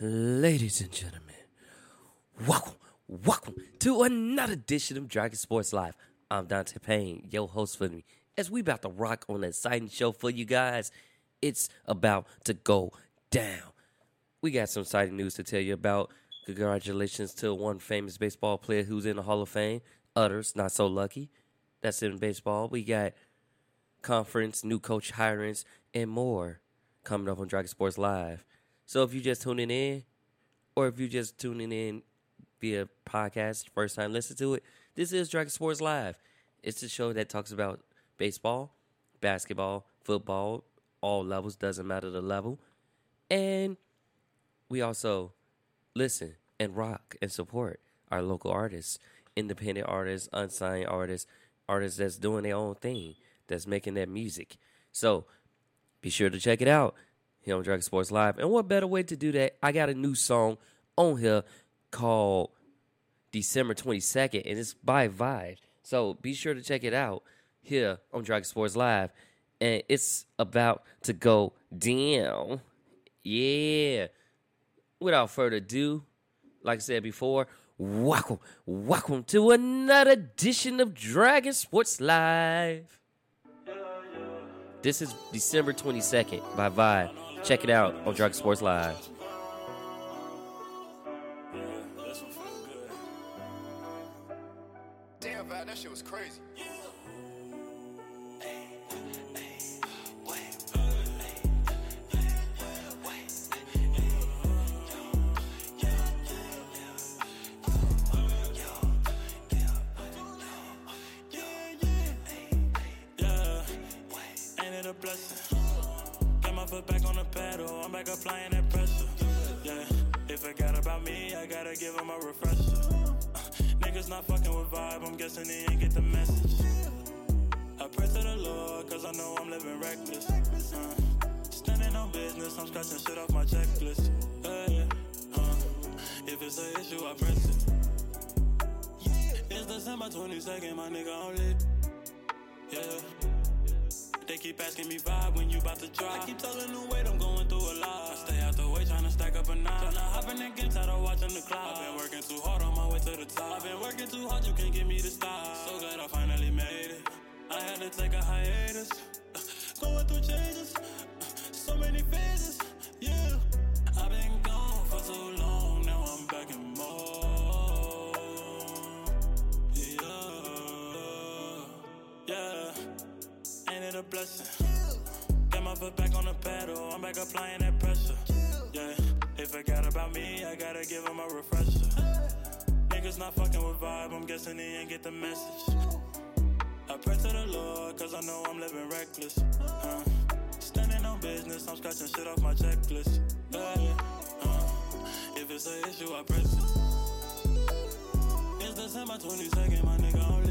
Ladies and gentlemen, welcome, welcome to another edition of Dragon Sports Live. I'm Dante Payne, your host for me. As we about to rock on an exciting show for you guys, it's about to go down. We got some exciting news to tell you about. Congratulations to one famous baseball player who's in the Hall of Fame. Others not so lucky. That's in baseball. We got conference, new coach hirings, and more coming up on Dragon Sports Live. So if you just tuning in, or if you just tuning in via podcast, first time listen to it, this is Dragon Sports Live. It's a show that talks about baseball, basketball, football, all levels, doesn't matter the level. And we also listen and rock and support our local artists, independent artists, unsigned artists, artists that's doing their own thing, that's making their music. So be sure to check it out here on Dragon Sports Live. And what better way to do that? I got a new song on here called December 22nd, and it's by Vibe. So be sure to check it out here on Dragon Sports Live. And it's about to go down. Yeah. Without further ado, like I said before, welcome, welcome to another edition of Dragon Sports Live. This is December 22nd by Vibe. Check it out on Drug Sports Live. Damn, that shit niggas not fucking with vibe, I'm guessing they ain't get the message. I pray to the Lord, cause I know I'm living reckless. Uh, standing on business, I'm scratching shit off my checklist. Yeah, uh, if it's an issue, I press it. It's December 22nd, my nigga, I'm lit. Yeah. They keep asking me vibe when you bout to drop. I keep telling them wait, I'm hop in again, tired of watching the cloud. I've been working too hard on my way to the top. I've been working too hard, you can't get me to stop. So glad I finally made it. I had to take a hiatus. Going through changes, so many phases. Yeah, I've been gone for so long, now I'm back in mode. Yeah, yeah. Ain't it a blessing? Got my foot back on the pedal, I'm back applying that pressure. Yeah, they forgot about me, I gotta give them a refresher. Niggas not fucking with vibe, I'm guessing they ain't get the message. I pray to the Lord, cause I know I'm living reckless. Uh, standing on business, I'm scratching shit off my checklist. Uh, if it's an issue, I press it. It's December 22nd, my nigga,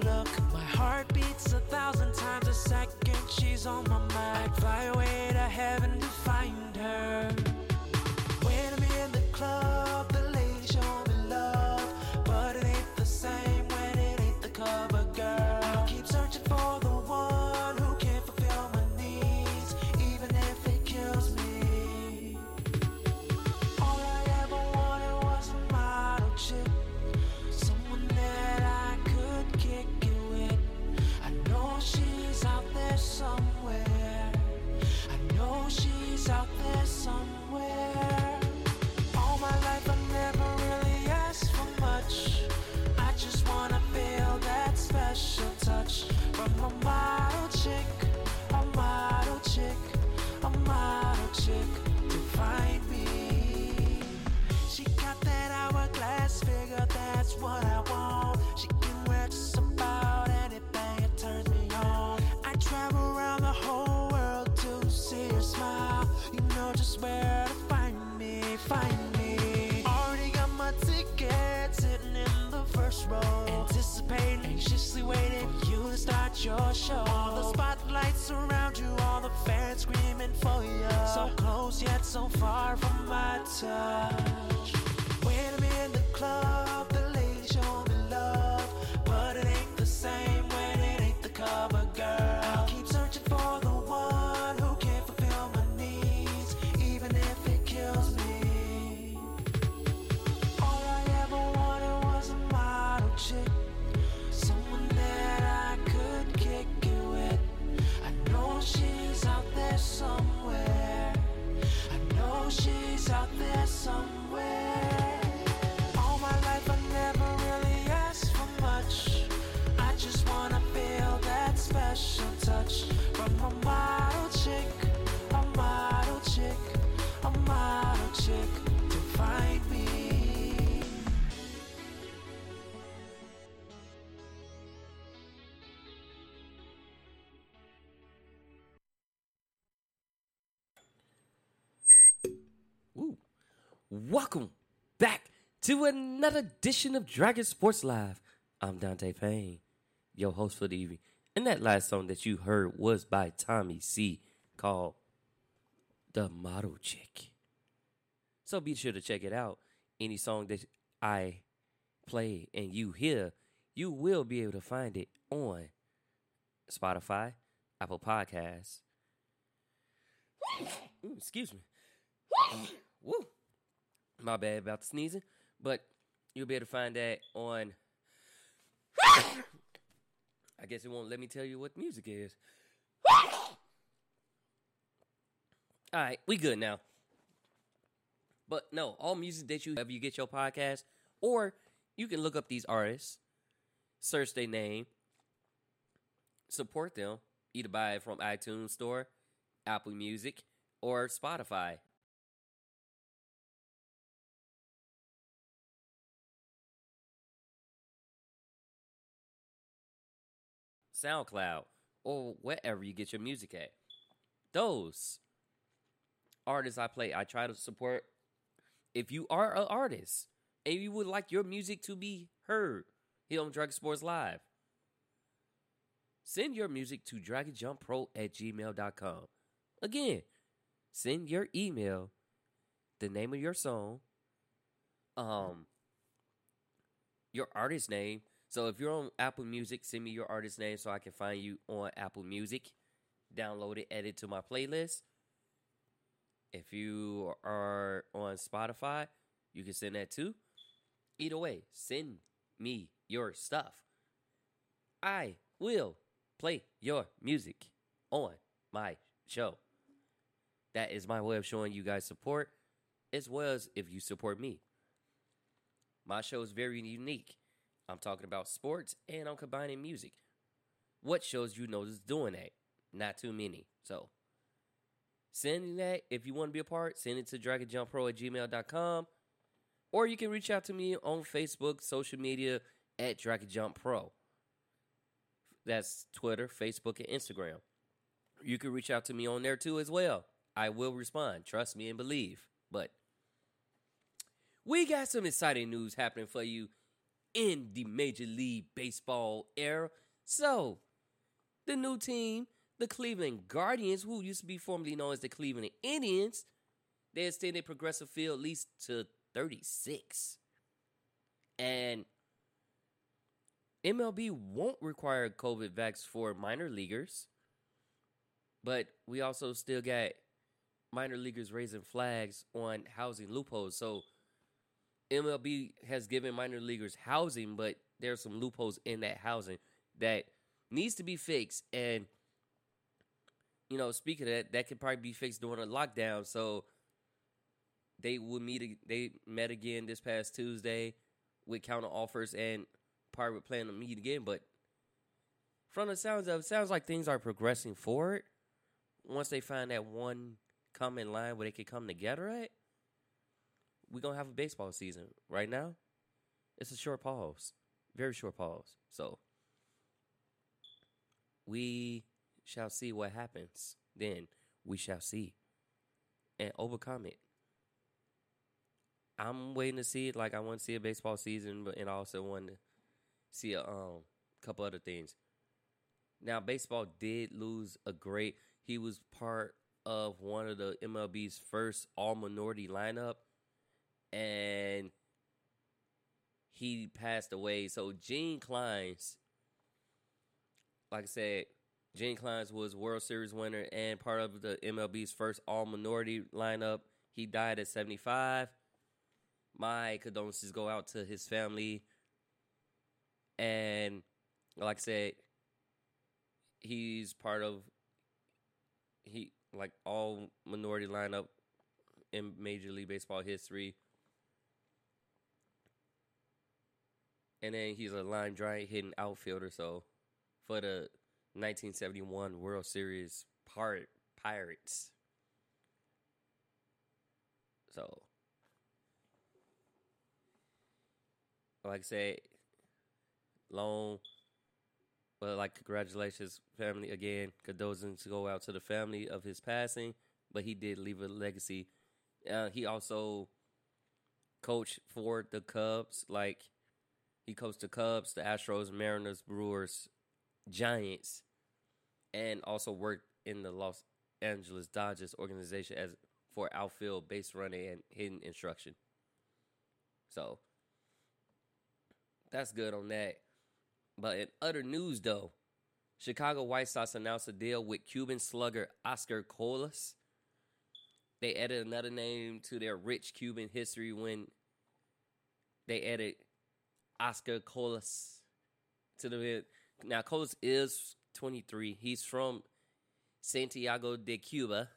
look. My heart beats a thousand times a second. She's on my mind. I'd fly away Welcome back to another edition of Dragon Sports Live. I'm Dante Payne, your host for the evening. And that last song that you heard was by Tommy C called The Model Chick. So be sure to check it out. Any song that I play and you hear, you will be able to find it on Spotify, Apple Podcasts. Ooh, excuse me. Woo. My bad about the sneezing. But you'll be able to find that on. I guess it won't let me tell you what music is. All right, we good now. But no, all music that you have, you get your podcast, or you can look up these artists, search their name, support them, either buy it from iTunes Store, Apple Music, or Spotify. SoundCloud, or wherever you get your music at. Those artists I play, I try to support. If you are an artist and you would like your music to be heard here on Dragon Sports Live, send your music to dragonjumppro at gmail.com. Again, send your email, the name of your song, um, your artist name. So if you're on Apple Music, send me your artist name so I can find you on Apple Music. Download it, add it to my playlist. If you are on Spotify, you can send that too. Either way, send me your stuff. I will play your music on my show. That is my way of showing you guys support, as well as if you support me. My show is very unique. I'm talking about sports and I'm combining music. What shows you know is doing that? Not too many. So send that if you want to be a part, send it to dragonjumppro at gmail.com. Or you can reach out to me on Facebook, social media at Dragon Jump Pro. That's Twitter, Facebook, and Instagram. You can reach out to me on there too as well. I will respond. Trust me and believe. But we got some exciting news happening for you in the Major League Baseball era. So, the new team, the Cleveland Guardians, who used to be formerly known as the Cleveland Indians, they extended Progressive Field lease to 36. And MLB won't require COVID vax for minor leaguers, but we also still got minor leaguers raising flags on housing loopholes. So MLB has given minor leaguers housing, but there's some loopholes in that housing that needs to be fixed. And you know, speaking of that, that could probably be fixed during a lockdown. So they would meet. They met again this past Tuesday with counter offers and probably plan to meet again. But from the sounds of it, sounds like things are progressing forward. Once they find that one common line where they can come together at, we're gonna have a baseball season. Right now, it's a short pause. Very short pause. So we shall see what happens. Then we shall see. And overcome it. I'm waiting to see it. Like I want to see a baseball season, but and I also want to see a um, couple other things. Now, baseball did lose a great. He was part of one of the MLB's first all minority lineup, and he passed away. So Gene Clines, like I said, Gene Clines was World Series winner and part of the MLB's first all minority lineup. He died at 75 my condolences go out to his family. And like I said, he's part of he like all minority lineup in Major League Baseball history. And then he's a line drive hitting outfielder. So for the 1971 World Series Pir- Pirates. So like I say, long. But like, congratulations, family again. Condolences go out to the family of his passing. But he did leave a legacy. Uh, he also coached for the Cubs. Like he coached the Cubs, the Astros, Mariners, Brewers, Giants, and also worked in the Los Angeles Dodgers organization as for outfield base running and hidden instruction. So that's good on that. But in other news, though, Chicago White Sox announced a deal with Cuban slugger Oscar Colas. They added another name to their rich Cuban history when they added Oscar Colas to the now Colas is 23. He's from Santiago de Cuba.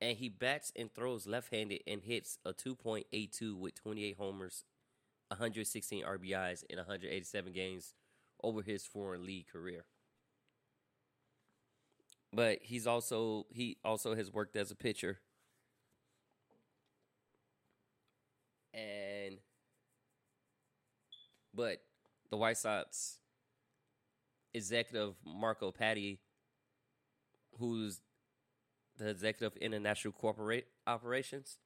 And he bats and throws left-handed and hits a 2.82 with 28 homers 116 RBIs in 187 games over his foreign league career. But he's also he also has worked as a pitcher. And but the White Sox executive Marco Paddy, who's the executive of international corporate operations,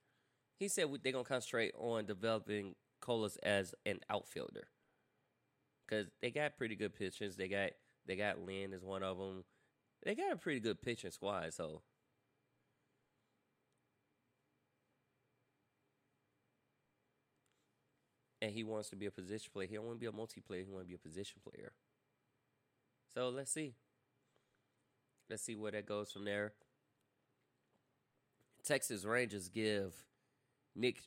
he said they're gonna concentrate on developing Colas as an outfielder because they got pretty good pitchers. They got they got Lynn as one of them. They got a pretty good pitching squad. So and he wants to be a position player. He don't want to be a multiplayer. He want to be a position player. So let's see. Let's see where that goes from there. Texas Rangers give Nick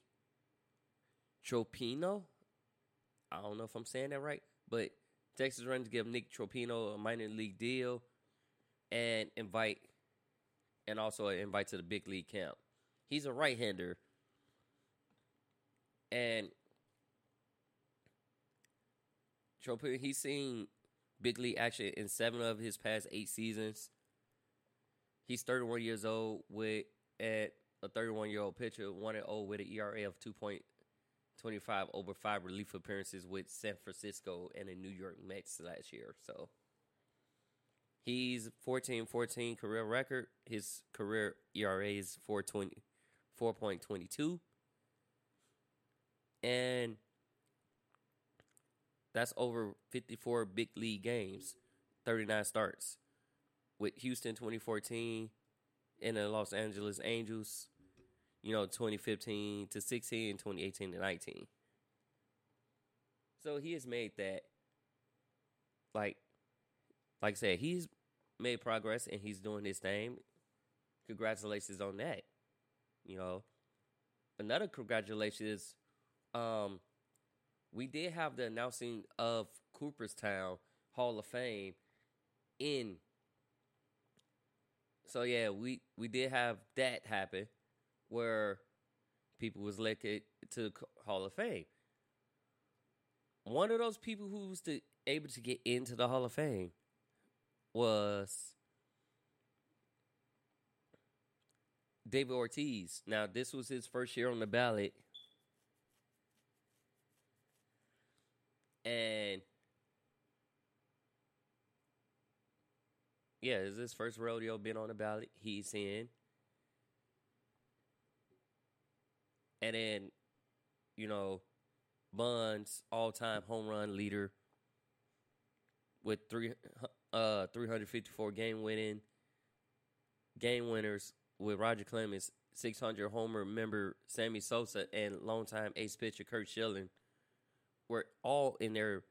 Tropeano. I don't know if I'm saying that right, but Texas Rangers give Nick Tropeano a minor league deal and invite and also an invite to the big league camp. He's a right-hander. And Tropeano, he's seen big league action in seven of his past eight seasons. He's 31 years old with at a 31 year old pitcher, one and 0 with an ERA of 2.25 over 5 relief appearances with San Francisco and the New York Mets last year. So he's 14 14 career record. His career ERA is 420, 4.22. And that's over 54 big league games, 39 starts. With Houston 2014 and the Los Angeles Angels, you know, 2015 to 16, 2018 to 19. So he has made that, like, like I said, he's made progress and he's doing his thing. Congratulations on that. You know, another congratulations. Um, we did have the announcing of Cooperstown Hall of Fame in. So yeah, we we did have that happen where people was elected to the Hall of Fame. One of those people who was to, able to get into the Hall of Fame was David Ortiz. Now, this was his first year on the ballot. And yeah, is his first rodeo been on the ballot. He's in. And then, you know, Bonds all time home run leader with three uh 354 game winning game winners with Roger Clemens, 600 homer member Sammy Sosa, and longtime ace pitcher Curt Schilling were all in their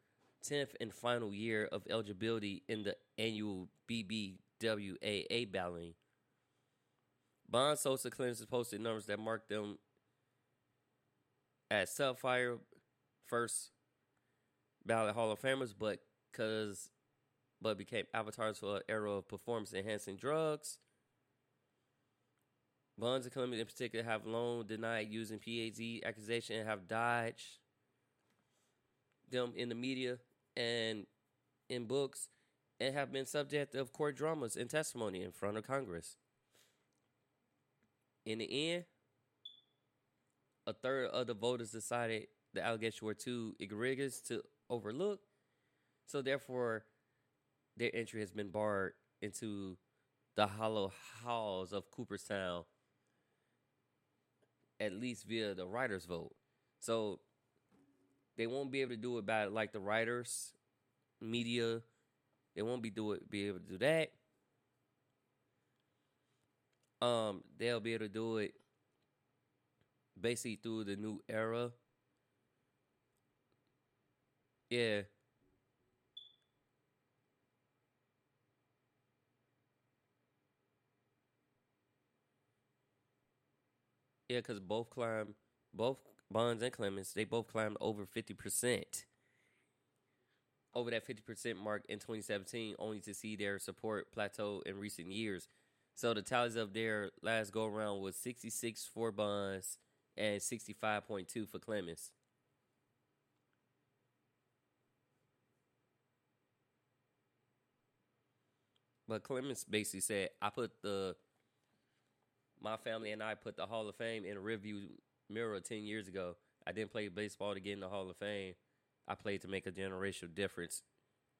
10th and final year of eligibility in the annual BBWAA balloting. Bond Sosa Clemens posted numbers that marked them as Subfire first ballot Hall of Famers, but because but became avatars for an era of performance enhancing drugs. Bonds and Clemens in particular have long denied using PEDs accusation and have dodged them in the media and in books and have been subject of court dramas and testimony in front of Congress. In the end, a third of the voters decided the allegations were too egregious to overlook. So therefore, their entry has been barred into the hollow halls of Cooperstown, at least via the writers' vote. So they won't be able to do it by like the writers, media. They won't be do it be able to do that. Um, they'll be able to do it basically through the new era. Yeah. Yeah, because both climb, both Bonds and Clemens, they both climbed over 50%. Over that 50% mark in 2017, only to see their support plateau in recent years. So the tallies of their last go around was 66 for Bonds and 65.2 for Clemens. But Clemens basically said, I put the my family and I put the Hall of Fame in a review mirror 10 years ago. I didn't play baseball to get in the Hall of Fame. I played to make a generational difference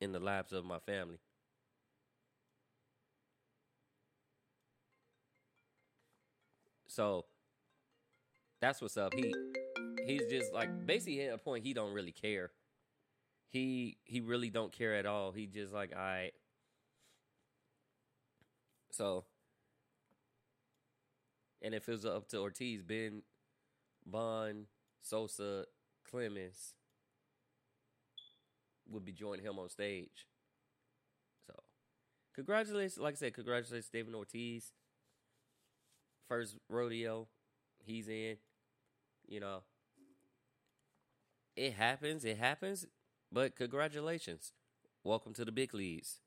in the lives of my family. So that's what's up. He he's just like basically at a point he don't really care. He he really don't care at all. He just like I right. So and if it was up to Ortiz, Ben, Bond, Sosa, Clemens would be joining him on stage. So, congratulations. Like I said, congratulations, David Ortiz. First rodeo, he's in. You know, it happens. It happens. But congratulations. Welcome to the big leagues.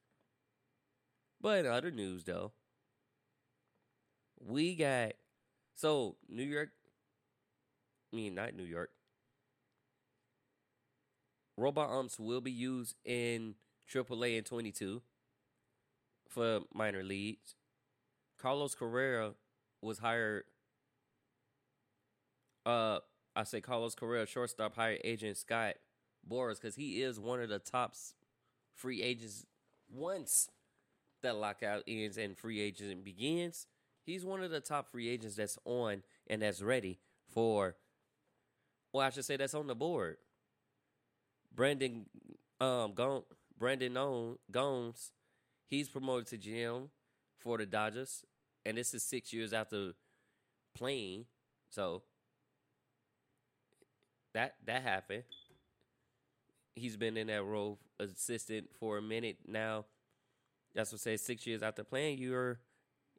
But in other news, though, we got so New York. I mean, not New York. Robot umps will be used in AAA in 22 for minor leagues. Carlos Correa was hired uh I say Carlos Correa, shortstop, hired agent Scott Boras because he is one of the top free agents once that lockout ends and free agent begins. He's one of the top free agents that's on and that's ready for. Well, I should say that's on the board. Brandon, um, Gon- Brandon On- Gomes, he's promoted to GM for the Dodgers, and this is six years after playing. So that that happened. He's been in that role assistant for a minute now. That's what I say six years after playing, you're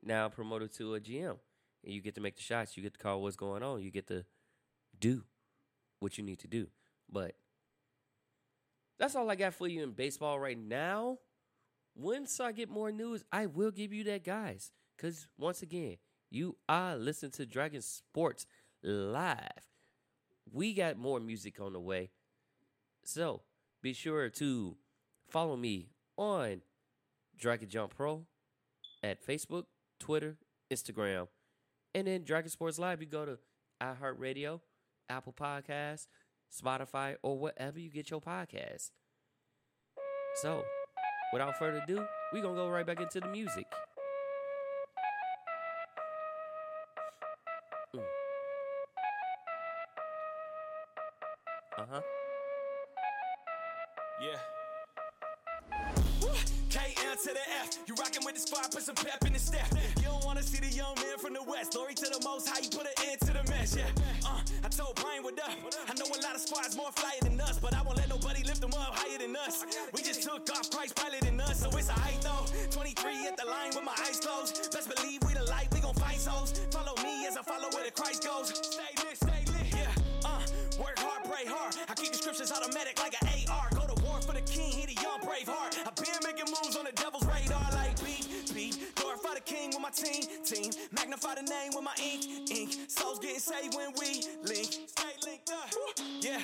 now promoted to a GM, and you get to make the shots. You get to call what's going on. You get to do what you need to do. But that's all I got for you in baseball right now. Once I get more news, I will give you that, guys. Because once again, you are listening to Dragon Sports live. We got more music on the way. So be sure to follow me on Dragon Jump Pro at Facebook, Twitter, Instagram. And then Dragon Sports Live, you go to iHeartRadio, Apple Podcasts, Spotify, or wherever you get your podcasts. So, without further ado, we're going to go right back into the music. Up higher than us. We just took off price pilot than us, so it's a height though. 23 at the line with my eyes closed. Best believe we the light, we gon' fight souls. Follow me as I follow where the Christ goes. Stay lit, stay lit. Yeah. Uh, work hard, pray hard. I keep the scriptures automatic like an AR. Go to war for the king, he the young brave heart. I've been making moves on the devil's radar like beep, beep. Glorify the king with my team, team. Magnify the name with my ink, ink. Souls getting saved when we link. Stay linked up. Yeah,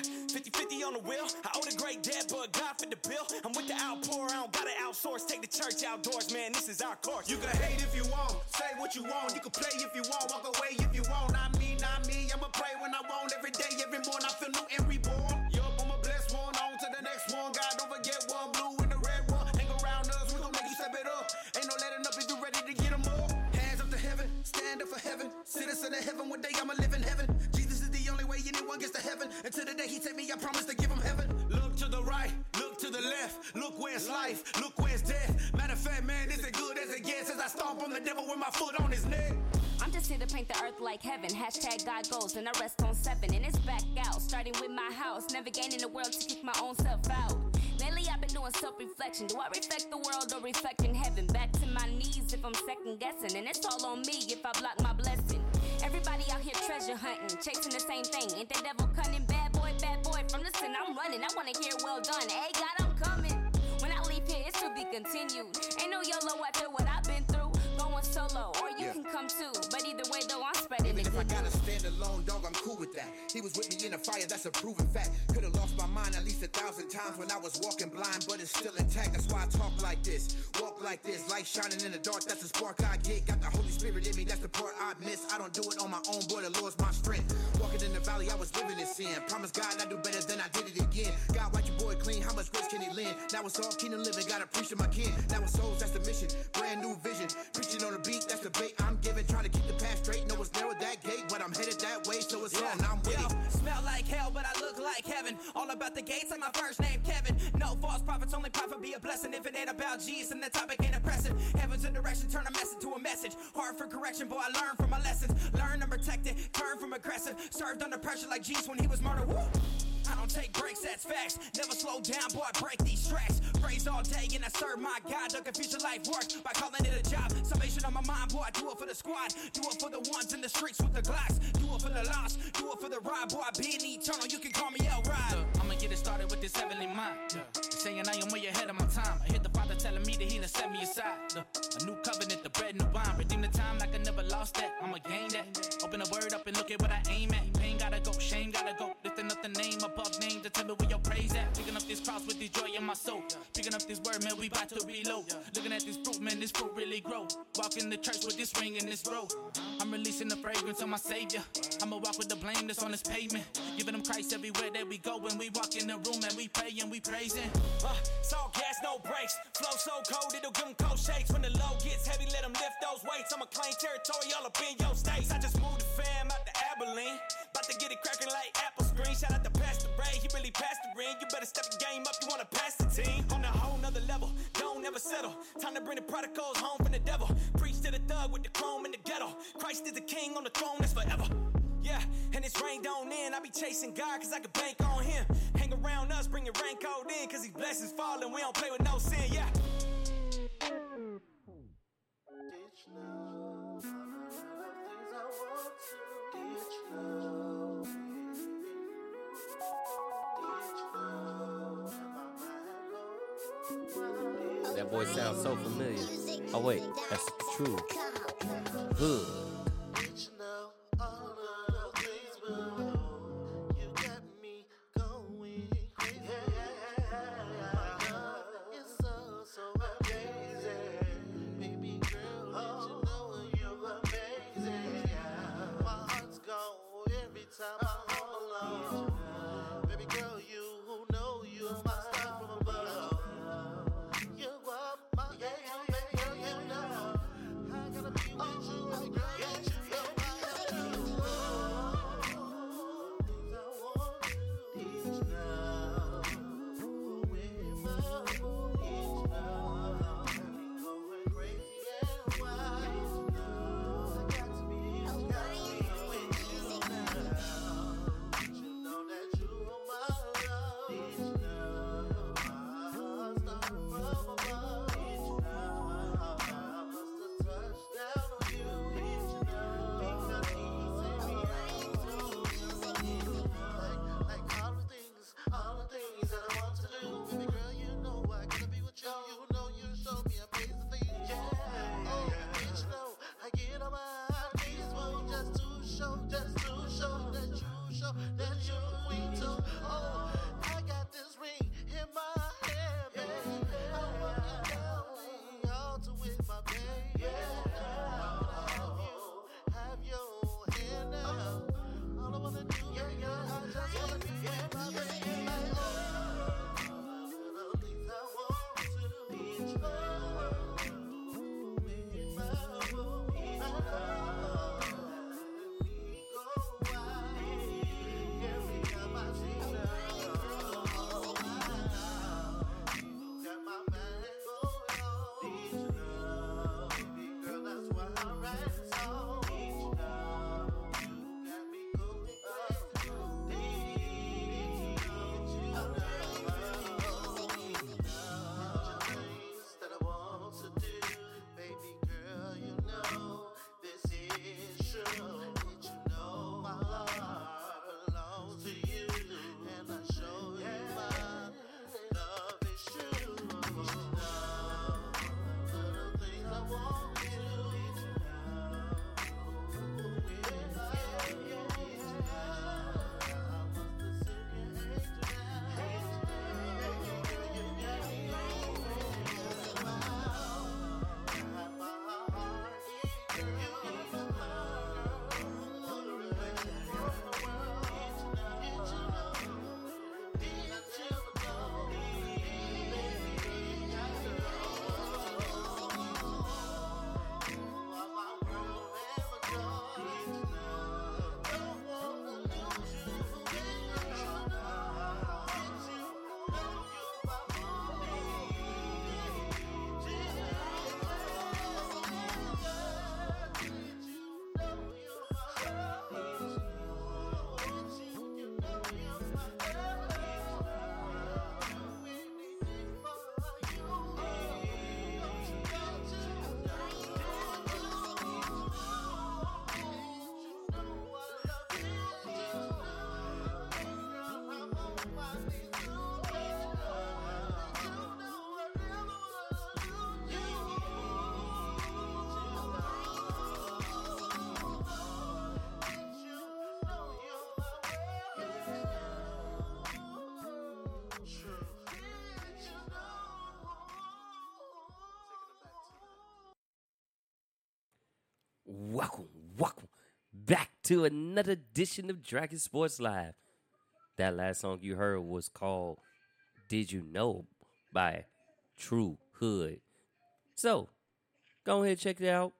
50 50 on the wheel. I owe the great debt, but God for the bill. I'm with the outpour, I don't gotta outsource. Take the church outdoors, man. This is our course. You can hate if you want, say what you want. You can play if you want, walk away if you want. Like heaven. Hashtag God goes, and I rest on seven. And it's back out, starting with my house. Never Navigating the world to kick my own self out. Lately, I've been doing self reflection. Do I reflect the world or reflect in heaven? Back to my knees if I'm second guessing. And it's all on me if I block my blessing. Everybody out here treasure hunting, chasing the same thing. Ain't that devil cunning? Bad boy, bad boy. From the sin, I'm running. I wanna hear well done. Hey, God, I'm coming. When I leave here, it's to be continued. Ain't no YOLO after what I've been through. Going solo, or you Yeah. can come too. But either way, though, I'm spreading Even if I gotta stand alone, dog, I'm cool with that. He was with me in the fire, that's a proven fact. Could've lost my mind at least a thousand times when I was walking blind, but it's still intact. That's why I talk like this, walk like this, light shining in the dark. That's the spark I get. Got the Holy Spirit in me, that's the part I miss. I don't do it on my own, boy, the Lord's my strength. Walking in the valley, I was living in sin. Promise God I do better than I did it again. God, wipe your boy clean. How much grace can he lend? Now it's all kingdom living, gotta preach to my kin. Now it's souls, that's the mission. Brand new vision. Preaching on the beat, that's the bait I'm giving. Trying to keep the path straight. No, it's narrow that gate, but I'm headed that way, so it's on. I'm with Yo, it. smell like hell, but I look like heaven. All about the gates, like my first name, Kevin. No false prophets, only prophet be a blessing. If it ain't about Jesus, and the topic ain't oppressive. Heaven's a direction, turn a message to a message. Hard for correction, boy, I learn from my lessons. Learn and protect it, turn from aggressive. Served under pressure like Jesus when he was murdered. Woo! I don't take breaks, that's facts. Never slow down, boy, I break these tracks. Praise all day and I serve my God. Don't confuse your life work by calling it a job. Salvation on my mind, boy, I do it for the squad. Do it for the ones in the streets with the glass. Do it for the lost, do it for the ride, boy, I being eternal. You can call me El Ride. I'ma get it started with this heavenly mind. Yeah. Saying I am way ahead of my time. I hit the Father telling me that He done set me aside. Look, a new covenant, the bread, new wine. Redeem the time like I never lost that. I'ma gain that. Open the word up and look at what I aim at. Pain gotta go, shame gotta go. Lifting up the name above name to tell me where your praise at. Picking up this cross with this joy in my soul. Picking up this word, man, we bout to reload. Looking at this fruit, man, this fruit really grow. Walking the church with this ring in this road. I'm releasing the fragrance of my savior. I'ma walk with the blame that's on this pavement. Giving them Christ everywhere that we go. When we walk in the room and we pray and we praising. Uh, it's gas, no brakes. Flow so cold, it'll give them cold shakes. When the load gets heavy, let them lift those weights. I'ma claim territory all up in your states. I just moved the fam out to Abilene. About to get it cracking like apple screen. Shout out to Pastor Ray, he really passed the ring. You better step the game up, you wanna pass the team. On a whole nother level, don't ever settle. Time to bring the prodigals home from the devil. Preach to the thug with the chrome in the ghetto. Christ is the king on the throne, that's forever. Yeah, and it's rained on in. I be chasing God cause I can bank on him. Hang around us, bring your raincoat in cause these blessings falling. We don't play with no sin, yeah. That voice sounds so familiar. Oh wait, that's true. Hood. Welcome, welcome back to another edition of Dragon Sports Live. That last song you heard was called Did You Know by True Hood. So, go ahead and check it out.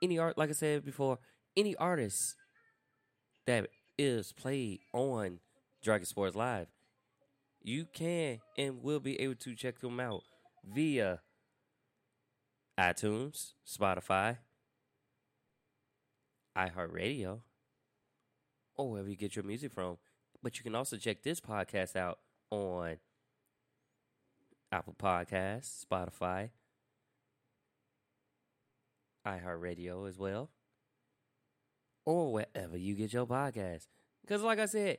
Any art, like I said before, any artist that is played on Dragon Sports Live, you can and will be able to check them out via iTunes, Spotify, iHeartRadio, or wherever you get your music from. But you can also check this podcast out on Apple Podcasts, Spotify, iHeartRadio as well, or wherever you get your podcast. Because, like I said,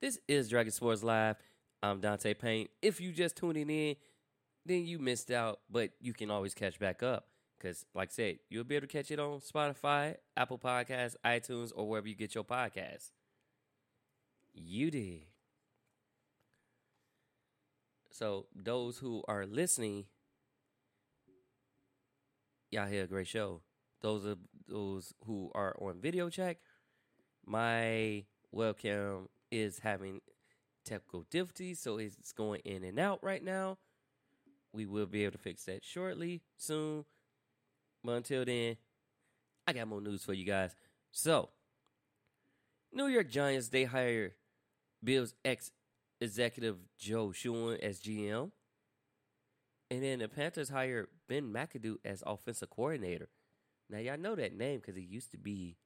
this is Dragon Sports Live. I'm Dante Payne. If you just tuning in, then you missed out, but you can always catch back up. Because, like I said, you'll be able to catch it on Spotify, Apple Podcasts, iTunes, or wherever you get your podcasts. You did. So, those who are listening, y'all hear a great show. Those are those who are on video check. My webcam is having technical difficulties, so it's going in and out right now. We will be able to fix that shortly, soon. But until then, I got more news for you guys. So, New York Giants, they hire Bills ex executive Joe Schoen as GM. And then the Panthers hire Ben McAdoo as offensive coordinator. Now, y'all know that name because he used to be,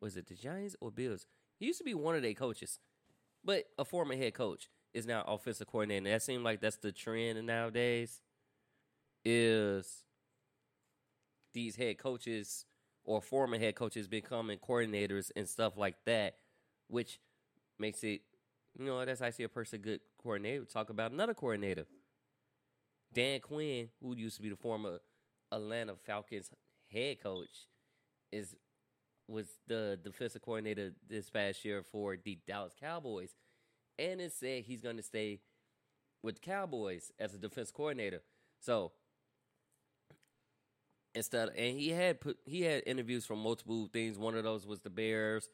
was it the Giants or Bills? He used to be one of their coaches, but a former head coach is now offensive coordinator. That seems like that's the trend nowadays. Is these head coaches or former head coaches becoming coordinators and stuff like that, which makes it, you know, that's actually a person good coordinator. Talk about another coordinator, Dan Quinn, who used to be the former Atlanta Falcons head coach, is was the defensive coordinator this past year for the Dallas Cowboys, and it said he's going to stay with the Cowboys as a defense coordinator. So instead, and he had put he had interviews from multiple things. One of those was the Bears,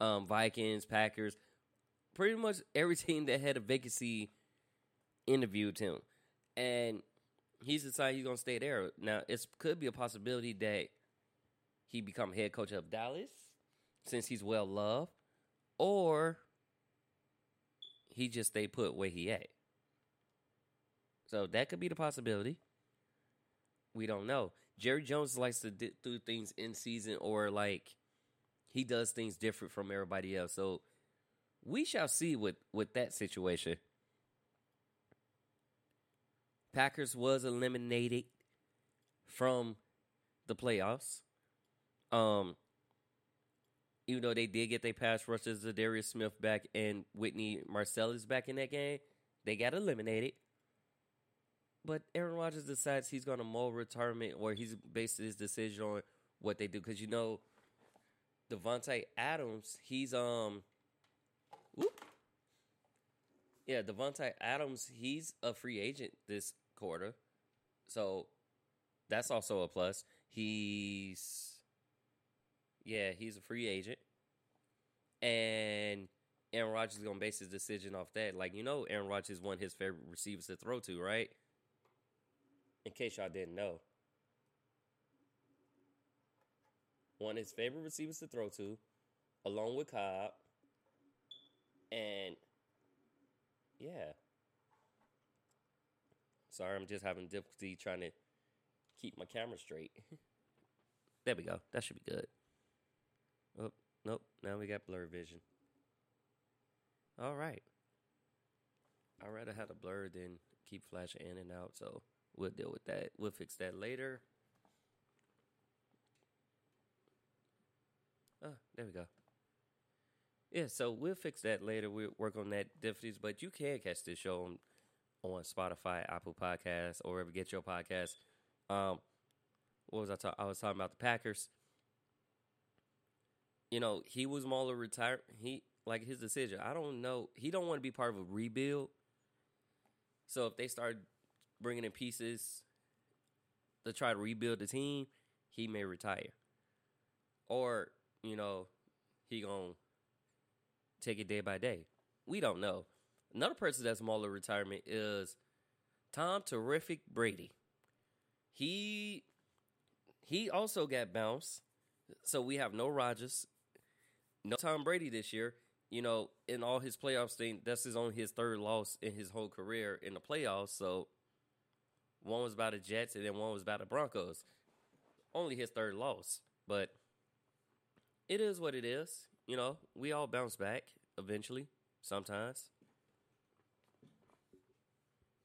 um, Vikings, Packers. Pretty much every team that had a vacancy interviewed him, and he's decided he's gonna stay there. Now, it could be a possibility that he become head coach of Dallas since he's well loved, or he just stay put where he at. So that could be the possibility. We don't know. Jerry Jones likes to di- do things in season, or like he does things different from everybody else. So we shall see with with that situation. Packers was eliminated from the playoffs. Um, even though they did get their pass rushers, Darius Smith back and Whitney Mercilus back in that game, they got eliminated. But Aaron Rodgers decides he's going to mold retirement, or he's based his decision on what they do. Because you know, Davante Adams, he's um, whoop. yeah, Davante Adams, he's a free agent this quarter, so that's also a plus. He's yeah, he's a free agent. And Aaron Rodgers is gonna base his decision off that. Like, you know, Aaron Rodgers is one of his favorite receivers to throw to, right? In case y'all didn't know. One of his favorite receivers to throw to, along with Cobb. And yeah. Sorry, I'm just having difficulty trying to keep my camera straight. there we go. That should be good. Oh, nope. Now we got blur vision. All right. I'd rather have a blur than keep flashing in and out, so we'll deal with that. We'll fix that later. Oh, there we go. Yeah, so we'll fix that later. We'll work on that difficulties, but you can catch this show on, on Spotify, Apple Podcasts, or wherever you get your podcast. Um, what was I talking? I was talking about the Packers you know, he was more to retire. He like his decision. I don't know. He don't want to be part of a rebuild. So if they start bringing in pieces to try to rebuild the team, he may retire. or you know, he gonna take it day by day. We don't know. Another person that's smaller retirement is Tom Terrific Brady. He he also got bounced. So we have no Rodgers, no Tom Brady this year. You know, in all his playoffs thing, that's his only his third loss in his whole career in the playoffs. So one was by the Jets and then one was by the Broncos. Only his third loss. But it is what it is. You know, we all bounce back eventually, sometimes.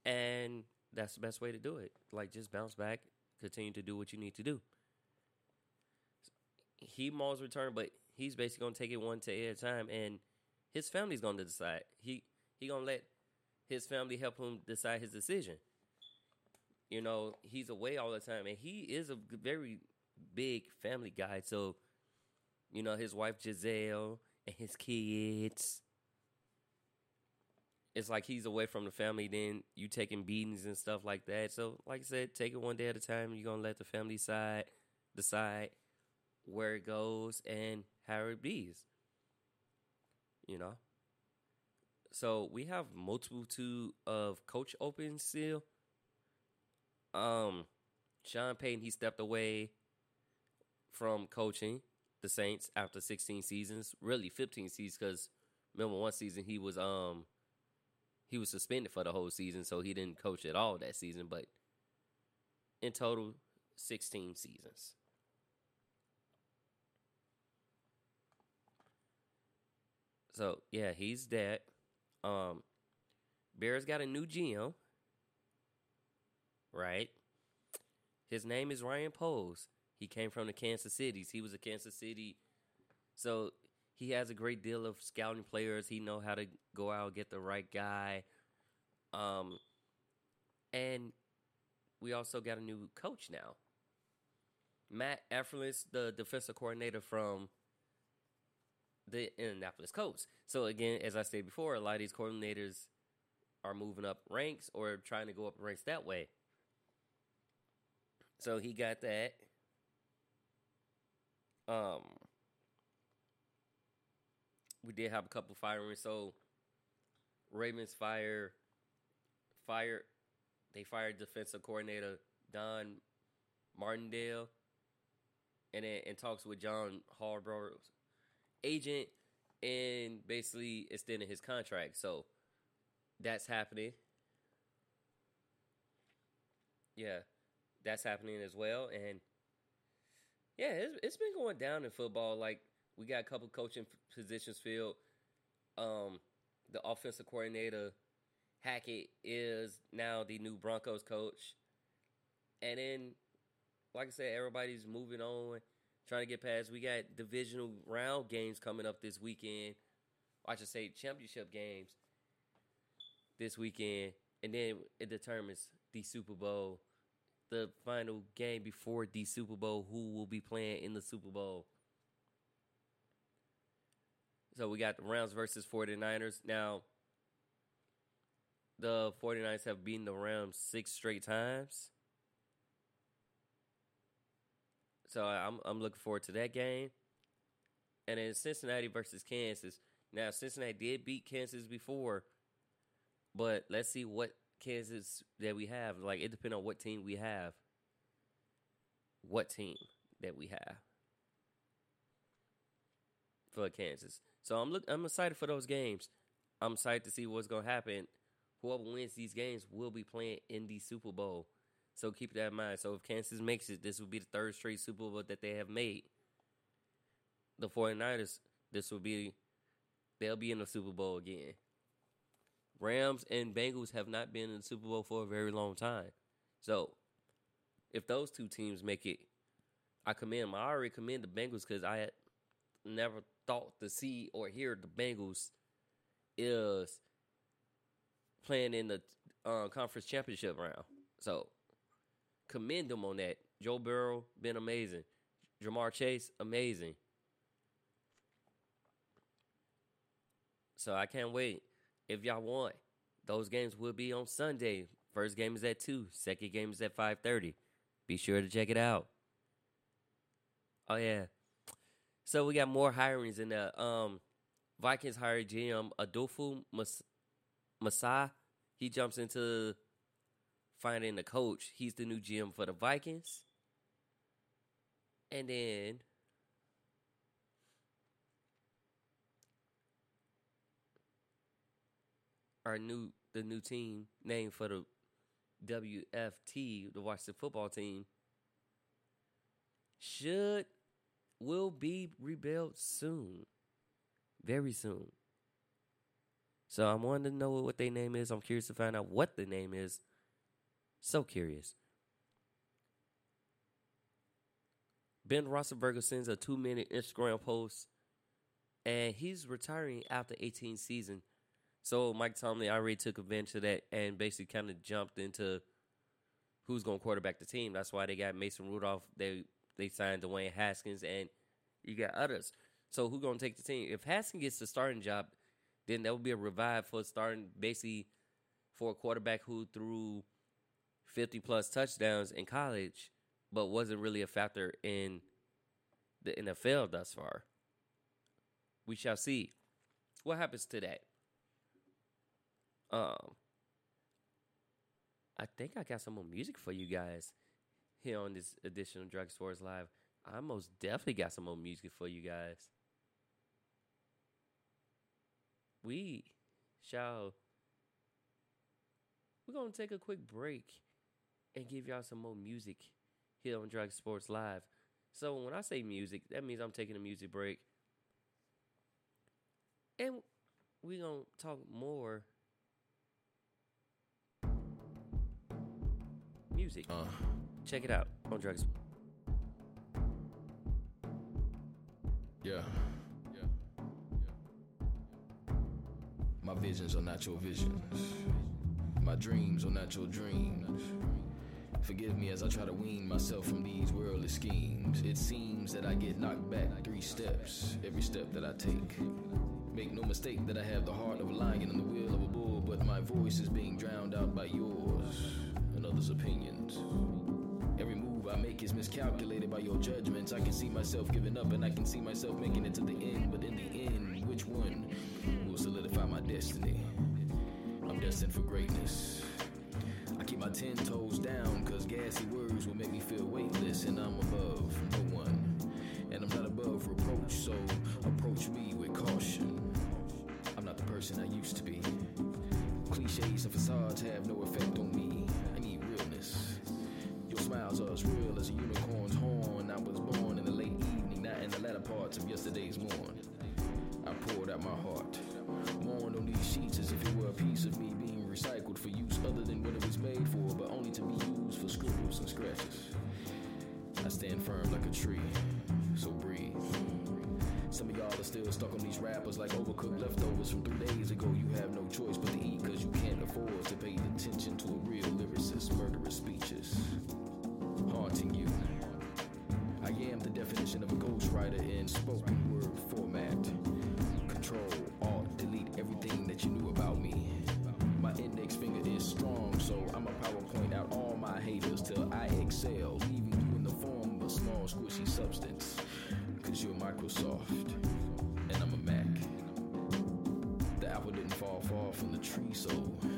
And that's the best way to do it. Like, just bounce back, continue to do what you need to do. He Maul's return, but he's basically gonna take it one day at a time, and his family's gonna decide. He he gonna let his family help him decide his decision. You know, he's away all the time, and he is a very big family guy. So, you know, his wife Gisele and his kids. It's like he's away from the family. Then you taking beatings and stuff like that. So, like I said, take it one day at a time. You're gonna let the family side decide where it goes and how it bees. You know. So we have multiple two of coach open still. Um, Sean Payton he stepped away from coaching the Saints after 16 seasons, really 15 seasons, because remember one season he was um he was suspended for the whole season, so he didn't coach at all that season. But in total, 16 seasons. So yeah, he's dead. Um, Bears got a new GM, right? His name is Ryan Poles. He came from the Kansas Cities. He was a Kansas City, so he has a great deal of scouting players. He know how to go out and get the right guy. Um, and we also got a new coach now. Matt Eberflus, the defensive coordinator from the Indianapolis Colts. So again, as I said before, a lot of these coordinators are moving up ranks or trying to go up ranks that way. So he got that. Um, we did have a couple firings. So Ravens fire, fire, they fired defensive coordinator Don Martindale, and then talks with John Harbaugh's agent, and basically extending his contract. So that's happening. Yeah, that's happening as well, and yeah, it's, it's been going down in football. Like we got a couple coaching positions filled. Um, the offensive coordinator Hackett is now the new Broncos coach, and then, like I said, everybody's moving on, trying to get past. We got divisional round games coming up this weekend. I should say championship games this weekend, and then it determines the Super Bowl, the final game before the Super Bowl, who will be playing in the Super Bowl. So we got the Rams versus 49ers. Now, the 49ers have beaten the Rams six straight times. So I'm I'm looking forward to that game. And then Cincinnati versus Kansas. Now Cincinnati did beat Kansas before, but let's see what Kansas that we have. Like it depends on what team we have. What team that we have for Kansas. So I'm look I'm excited for those games. I'm excited to see what's gonna happen. Whoever wins these games will be playing in the Super Bowl. So keep that in mind. So if Kansas makes it, this will be the third straight Super Bowl that they have made. The 49ers, this will be they'll be in the Super Bowl again. Rams and Bengals have not been in the Super Bowl for a very long time. So if those two teams make it, I commend them. I already commend the Bengals because I had never thought to see or hear the Bengals is playing in the uh, conference championship round. So commend them on that. Joe Burrow been amazing. Ja'Marr Chase amazing. So I can't wait. If y'all want, those games will be on Sunday. First game is at two. Second game is at five thirty. Be sure to check it out. Oh yeah. So we got more hirings in the um Vikings hired GM Adolfo Mas- Masai. He jumps into finding the coach. He's the new GM for the Vikings. And then our new the new team name for the WFT, the Washington football team, should will be rebuilt soon. Very soon. So I'm wanting to know what their name is. I'm curious to find out what the name is. So curious. Ben Roethlisberger sends a two-minute Instagram post, and he's retiring after 18 season. So Mike Tomlin already took advantage of that and basically kind of jumped into who's going to quarterback the team. That's why they got Mason Rudolph. They they signed Dwayne Haskins, and you got others. So who's going to take the team? If Haskins gets the starting job, then that would be a revive for starting basically for a quarterback who threw 50 plus touchdowns in college, but wasn't really a factor in the NFL thus far. We shall see what happens to that. Um, I think I got some more music for you guys here on this edition of Drug Sports Live. I most definitely got some more music for you guys. We shall. We're gonna take a quick break and give y'all some more music here on Drug Sports Live. So when I say music, that means I'm taking a music break. And we're gonna talk more music. Uh, Check it out on Drugs. yeah. Yeah. My visions are not your visions. My dreams are not your dreams. Forgive me as I try to wean myself from these worldly schemes. It seems that I get knocked back three steps every step that I take. Make no mistake that I have the heart of a lion and the will of a bull, but my voice is being drowned out by yours opinions. Every move I make is miscalculated by your judgments. I can see myself giving up and I can see myself making it to the end, but in the end, which one will solidify my destiny? I'm destined for greatness. I keep my ten toes down, cause gassy words will make me feel weightless, and I'm above no one. And I'm not above reproach, so approach me with caution. I'm not the person I used to be. I out my heart. Mourned on these sheets as if it were a piece of me being recycled for use other than what it was made for, but only to be used for scribbles and scratches. I stand firm like a tree, so breathe. Some of y'all are still stuck on these rappers like overcooked leftovers from three days ago. You have no choice but to eat because you can't afford to pay attention to a real lyricist, murderous speeches haunting you. I am the definition of a ghostwriter in spoken far from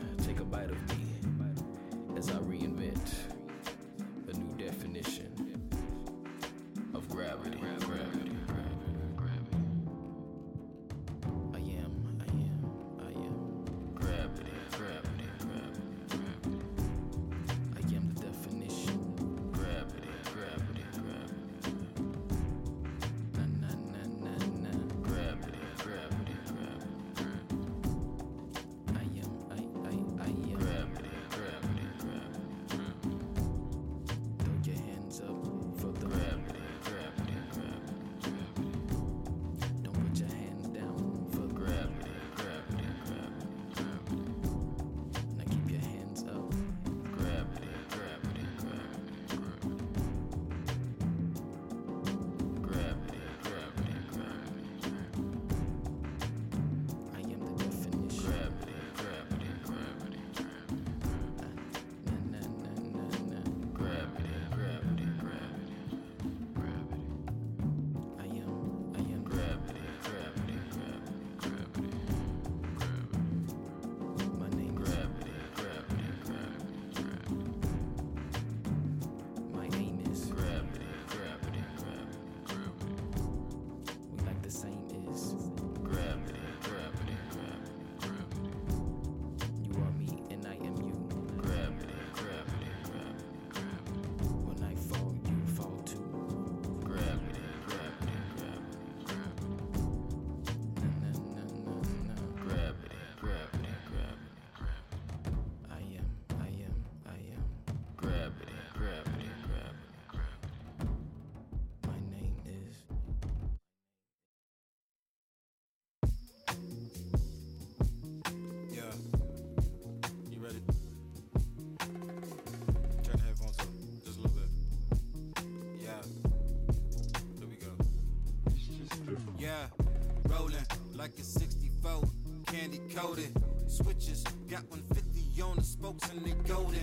golden. Switches, got 150 on the spokes and they golden.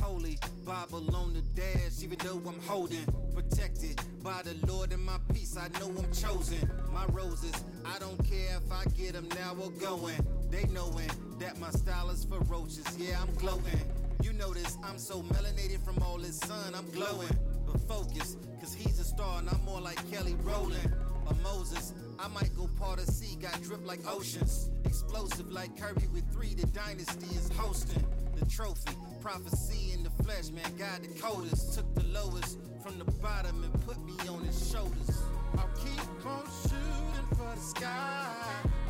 Holy Bible on the dash, even though I'm holding. Protected by the Lord and my peace, I know I'm chosen. My roses, I don't care if I get them now or going. They knowing that my style is ferocious, yeah, I'm gloating. You notice I'm so melanated from all this sun, I'm glowing. But focus, cause he's a star and I'm more like Kelly Rowland or Moses. I might go part of sea, got drip like oceans. Explosive like Kirby with three, the dynasty is hosting the trophy. Prophecy in the flesh, man, God the coldest. Took the lowest from the bottom and put me on his shoulders. I'll keep on shooting for the sky.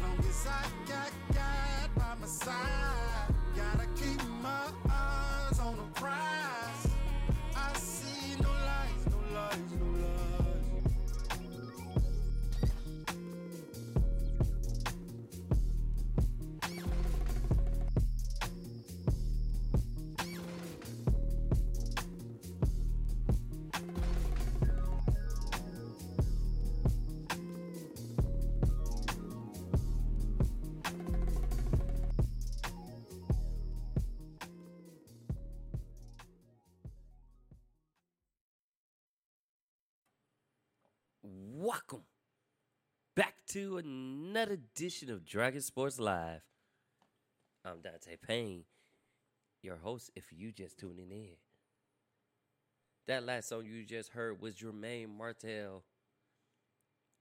Long as I got God by my side. Gotta keep my eyes to another edition of Dragon Sports Live. I'm Dante Payne, your host. If you just tuning in, that last song you just heard was Jermaine Martel,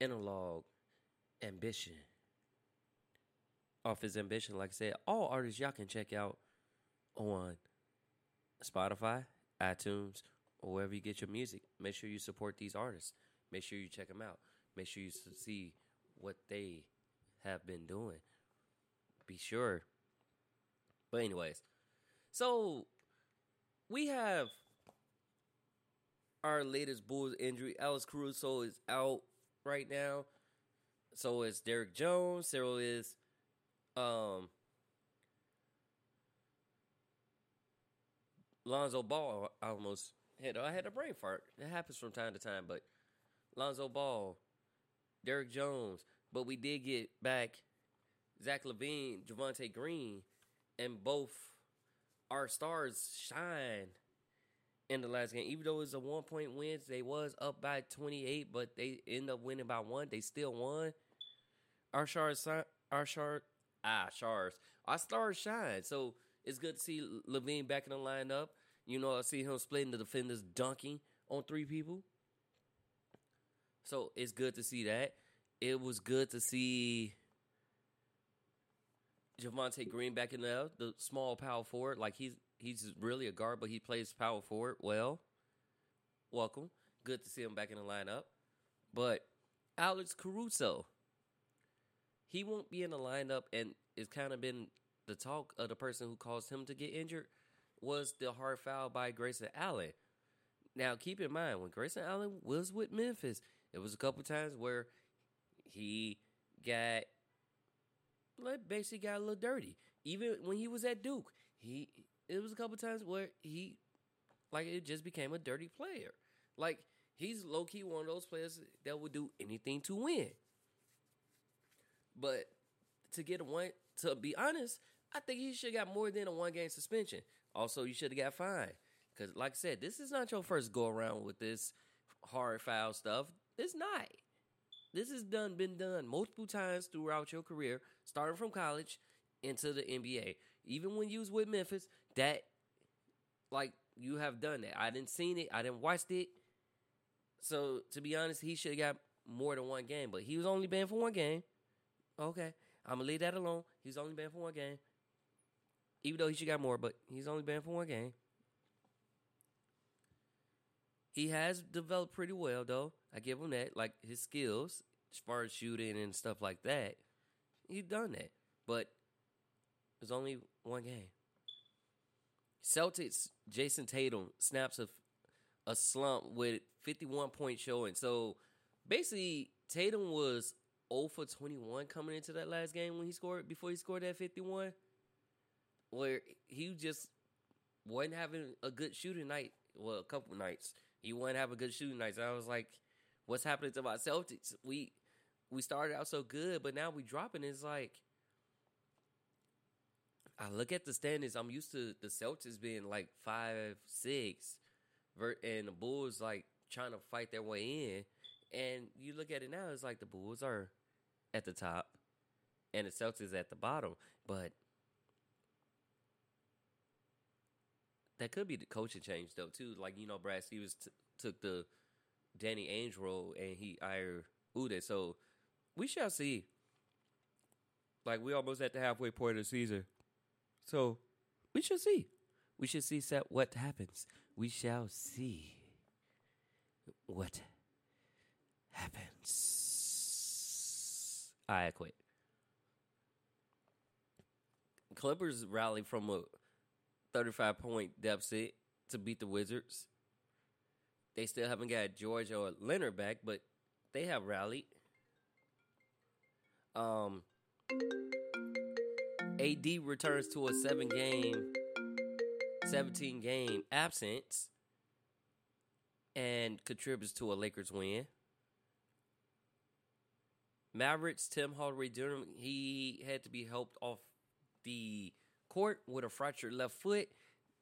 Analog, Ambition. Off his Ambition, like I said, all artists y'all can check out on Spotify, iTunes, or wherever you get your music. Make sure you support these artists. Make sure you check them out. Make sure you see what they have been doing. Be sure. But anyways, so we have our latest Bulls injury. Alex Caruso is out right now. So is Derrick Jones. So is um Lonzo Ball. I almost had I had a brain fart. It happens from time to time, but Lonzo Ball, Derrick Jones, but we did get back Zach LaVine, Javonte Green, and both our stars shine in the last game. Even though it was a one point win, they was up by 28, but they end up winning by one. They still won. Our stars, our stars, ah, stars, our stars shine. So it's good to see LaVine back in the lineup. You know, I see him splitting the defenders, dunking on three people. So it's good to see that. It was good to see Javonte Green back in there, the small power forward. Like he's he's really a guard, but he plays power forward well. Welcome. Good to see him back in the lineup. But Alex Caruso, he won't be in the lineup, and it's kind of been the talk of the person who caused him to get injured was the hard foul by Grayson Allen. Now, keep in mind, when Grayson Allen was with Memphis, it was a couple times where he got like basically got a little dirty. Even when he was at Duke, he it was a couple times where he like it just became a dirty player. Like he's low key one of those players that would do anything to win. But to get a one, to be honest, I think he should have got more than a one game suspension. Also, you should have got fined because, like I said, this is not your first go around with this hard foul stuff. It's not. This has done been done multiple times throughout your career, starting from college into the NBA. Even when you was with Memphis, that like you have done that. I didn't seen it. I didn't watched it. So to be honest, he should have got more than one game, but he was only banned for one game. Okay, I'm gonna leave that alone. He's only banned for one game, even though he should have got more, but he's only banned for one game. He has developed pretty well, though. I give him that. Like his skills, as far as shooting and stuff like that, he's done that. But it's only one game. Celtics, Jayson Tatum snaps a, a slump with 51 point showing. So basically, Tatum was 0 for 21 coming into that last game when he scored, before he scored that 51, where he just wasn't having a good shooting night. Well, a couple nights. He wouldn't have a good shooting nights. I was like, what's happening to my Celtics? We we started out so good, but now we dropping. It's like I look at the standings. I'm used to the Celtics being like five, six, and the Bulls like trying to fight their way in. And you look at it now, it's like the Bulls are at the top, and the Celtics at the bottom. But that could be the coaching change though too. Like you know, Brad Stevens t- took the Danny Ainge role and he hired Ude. So we shall see. Like we almost at the halfway point of the season, so we shall see. We should see what happens. We shall see what happens. I quit. Clippers rally from a 35 point deficit to beat the Wizards. They still haven't got George or Leonard back, but they have rallied. Um, AD returns to a seven game, 17 game absence and contributes to a Lakers win. Mavericks, Tim Hardaway Jr., he had to be helped off the court with a fractured left foot.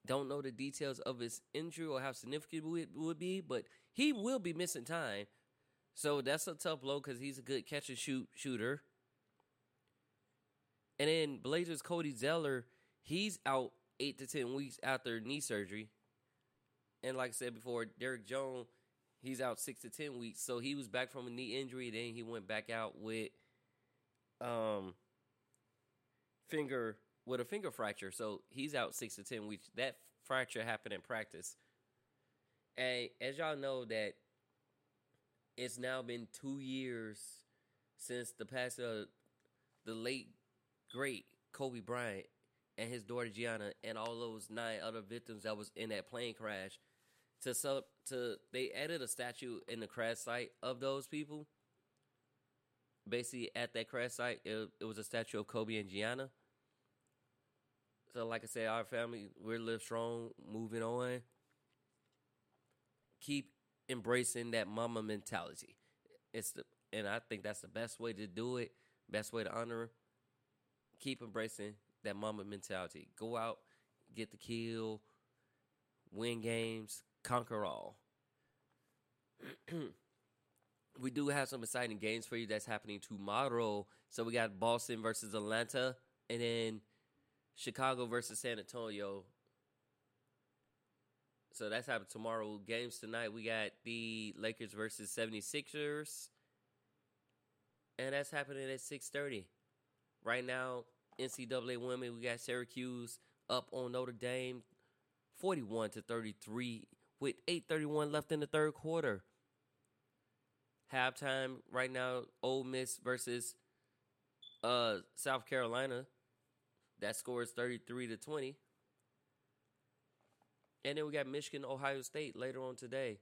Don't know the details of his injury or how significant it would be, but he will be missing time. So that's a tough blow because he's a good catch and shoot shooter. And then Blazers Cody Zeller, he's out eight to ten weeks after knee surgery. And like I said before, Derrick Jones, he's out six to ten weeks. So he was back from a knee injury, then he went back out with um finger with a finger fracture. So he's out six to ten weeks. That fracture happened in practice. And as y'all know that it's now been two years since the passing of the late great Kobe Bryant and his daughter Gianna and all those nine other victims that was in that plane crash. To sub to they added a statue in the crash site of those people. Basically, at that crash site, it, it was a statue of Kobe and Gianna. So, like I said, our family we're live strong, moving on. Keep embracing that Mamba mentality. It's the and I think that's the best way to do it. Best way to honor. Keep embracing that Mamba mentality. Go out, get the kill, win games, conquer all. we do have some exciting games for you that's happening tomorrow. So we got Boston versus Atlanta, and then Chicago versus San Antonio. So that's happening tomorrow. Games tonight, we got the Lakers versus 76ers. And that's happening at 6.30. Right now, NCAA women, we got Syracuse up on Notre Dame 41 to 33 with 8.31 left in the third quarter. Halftime right now, Ole Miss versus uh, South Carolina. That score is 33 to 20. And then we got Michigan, Ohio State later on today.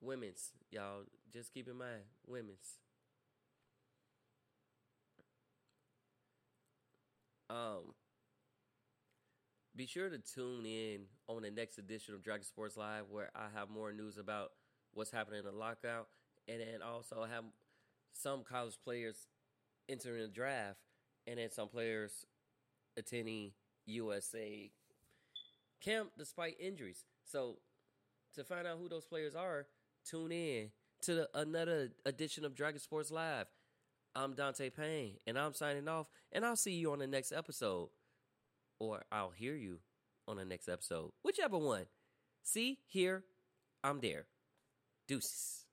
Women's, y'all, just keep in mind, women's. Um, be sure to tune in on the next edition of Dragon Sports Live, where I have more news about what's happening in the lockout, and then also have some college players entering the draft, and then some players attending USA camp despite injuries. So, to find out who those players are, tune in to the, another edition of Dragon Sports Live. I'm Dante Payne, and I'm signing off, and I'll see you on the next episode. Or I'll hear you on the next episode. Whichever one. See, here, I'm there. Deuces.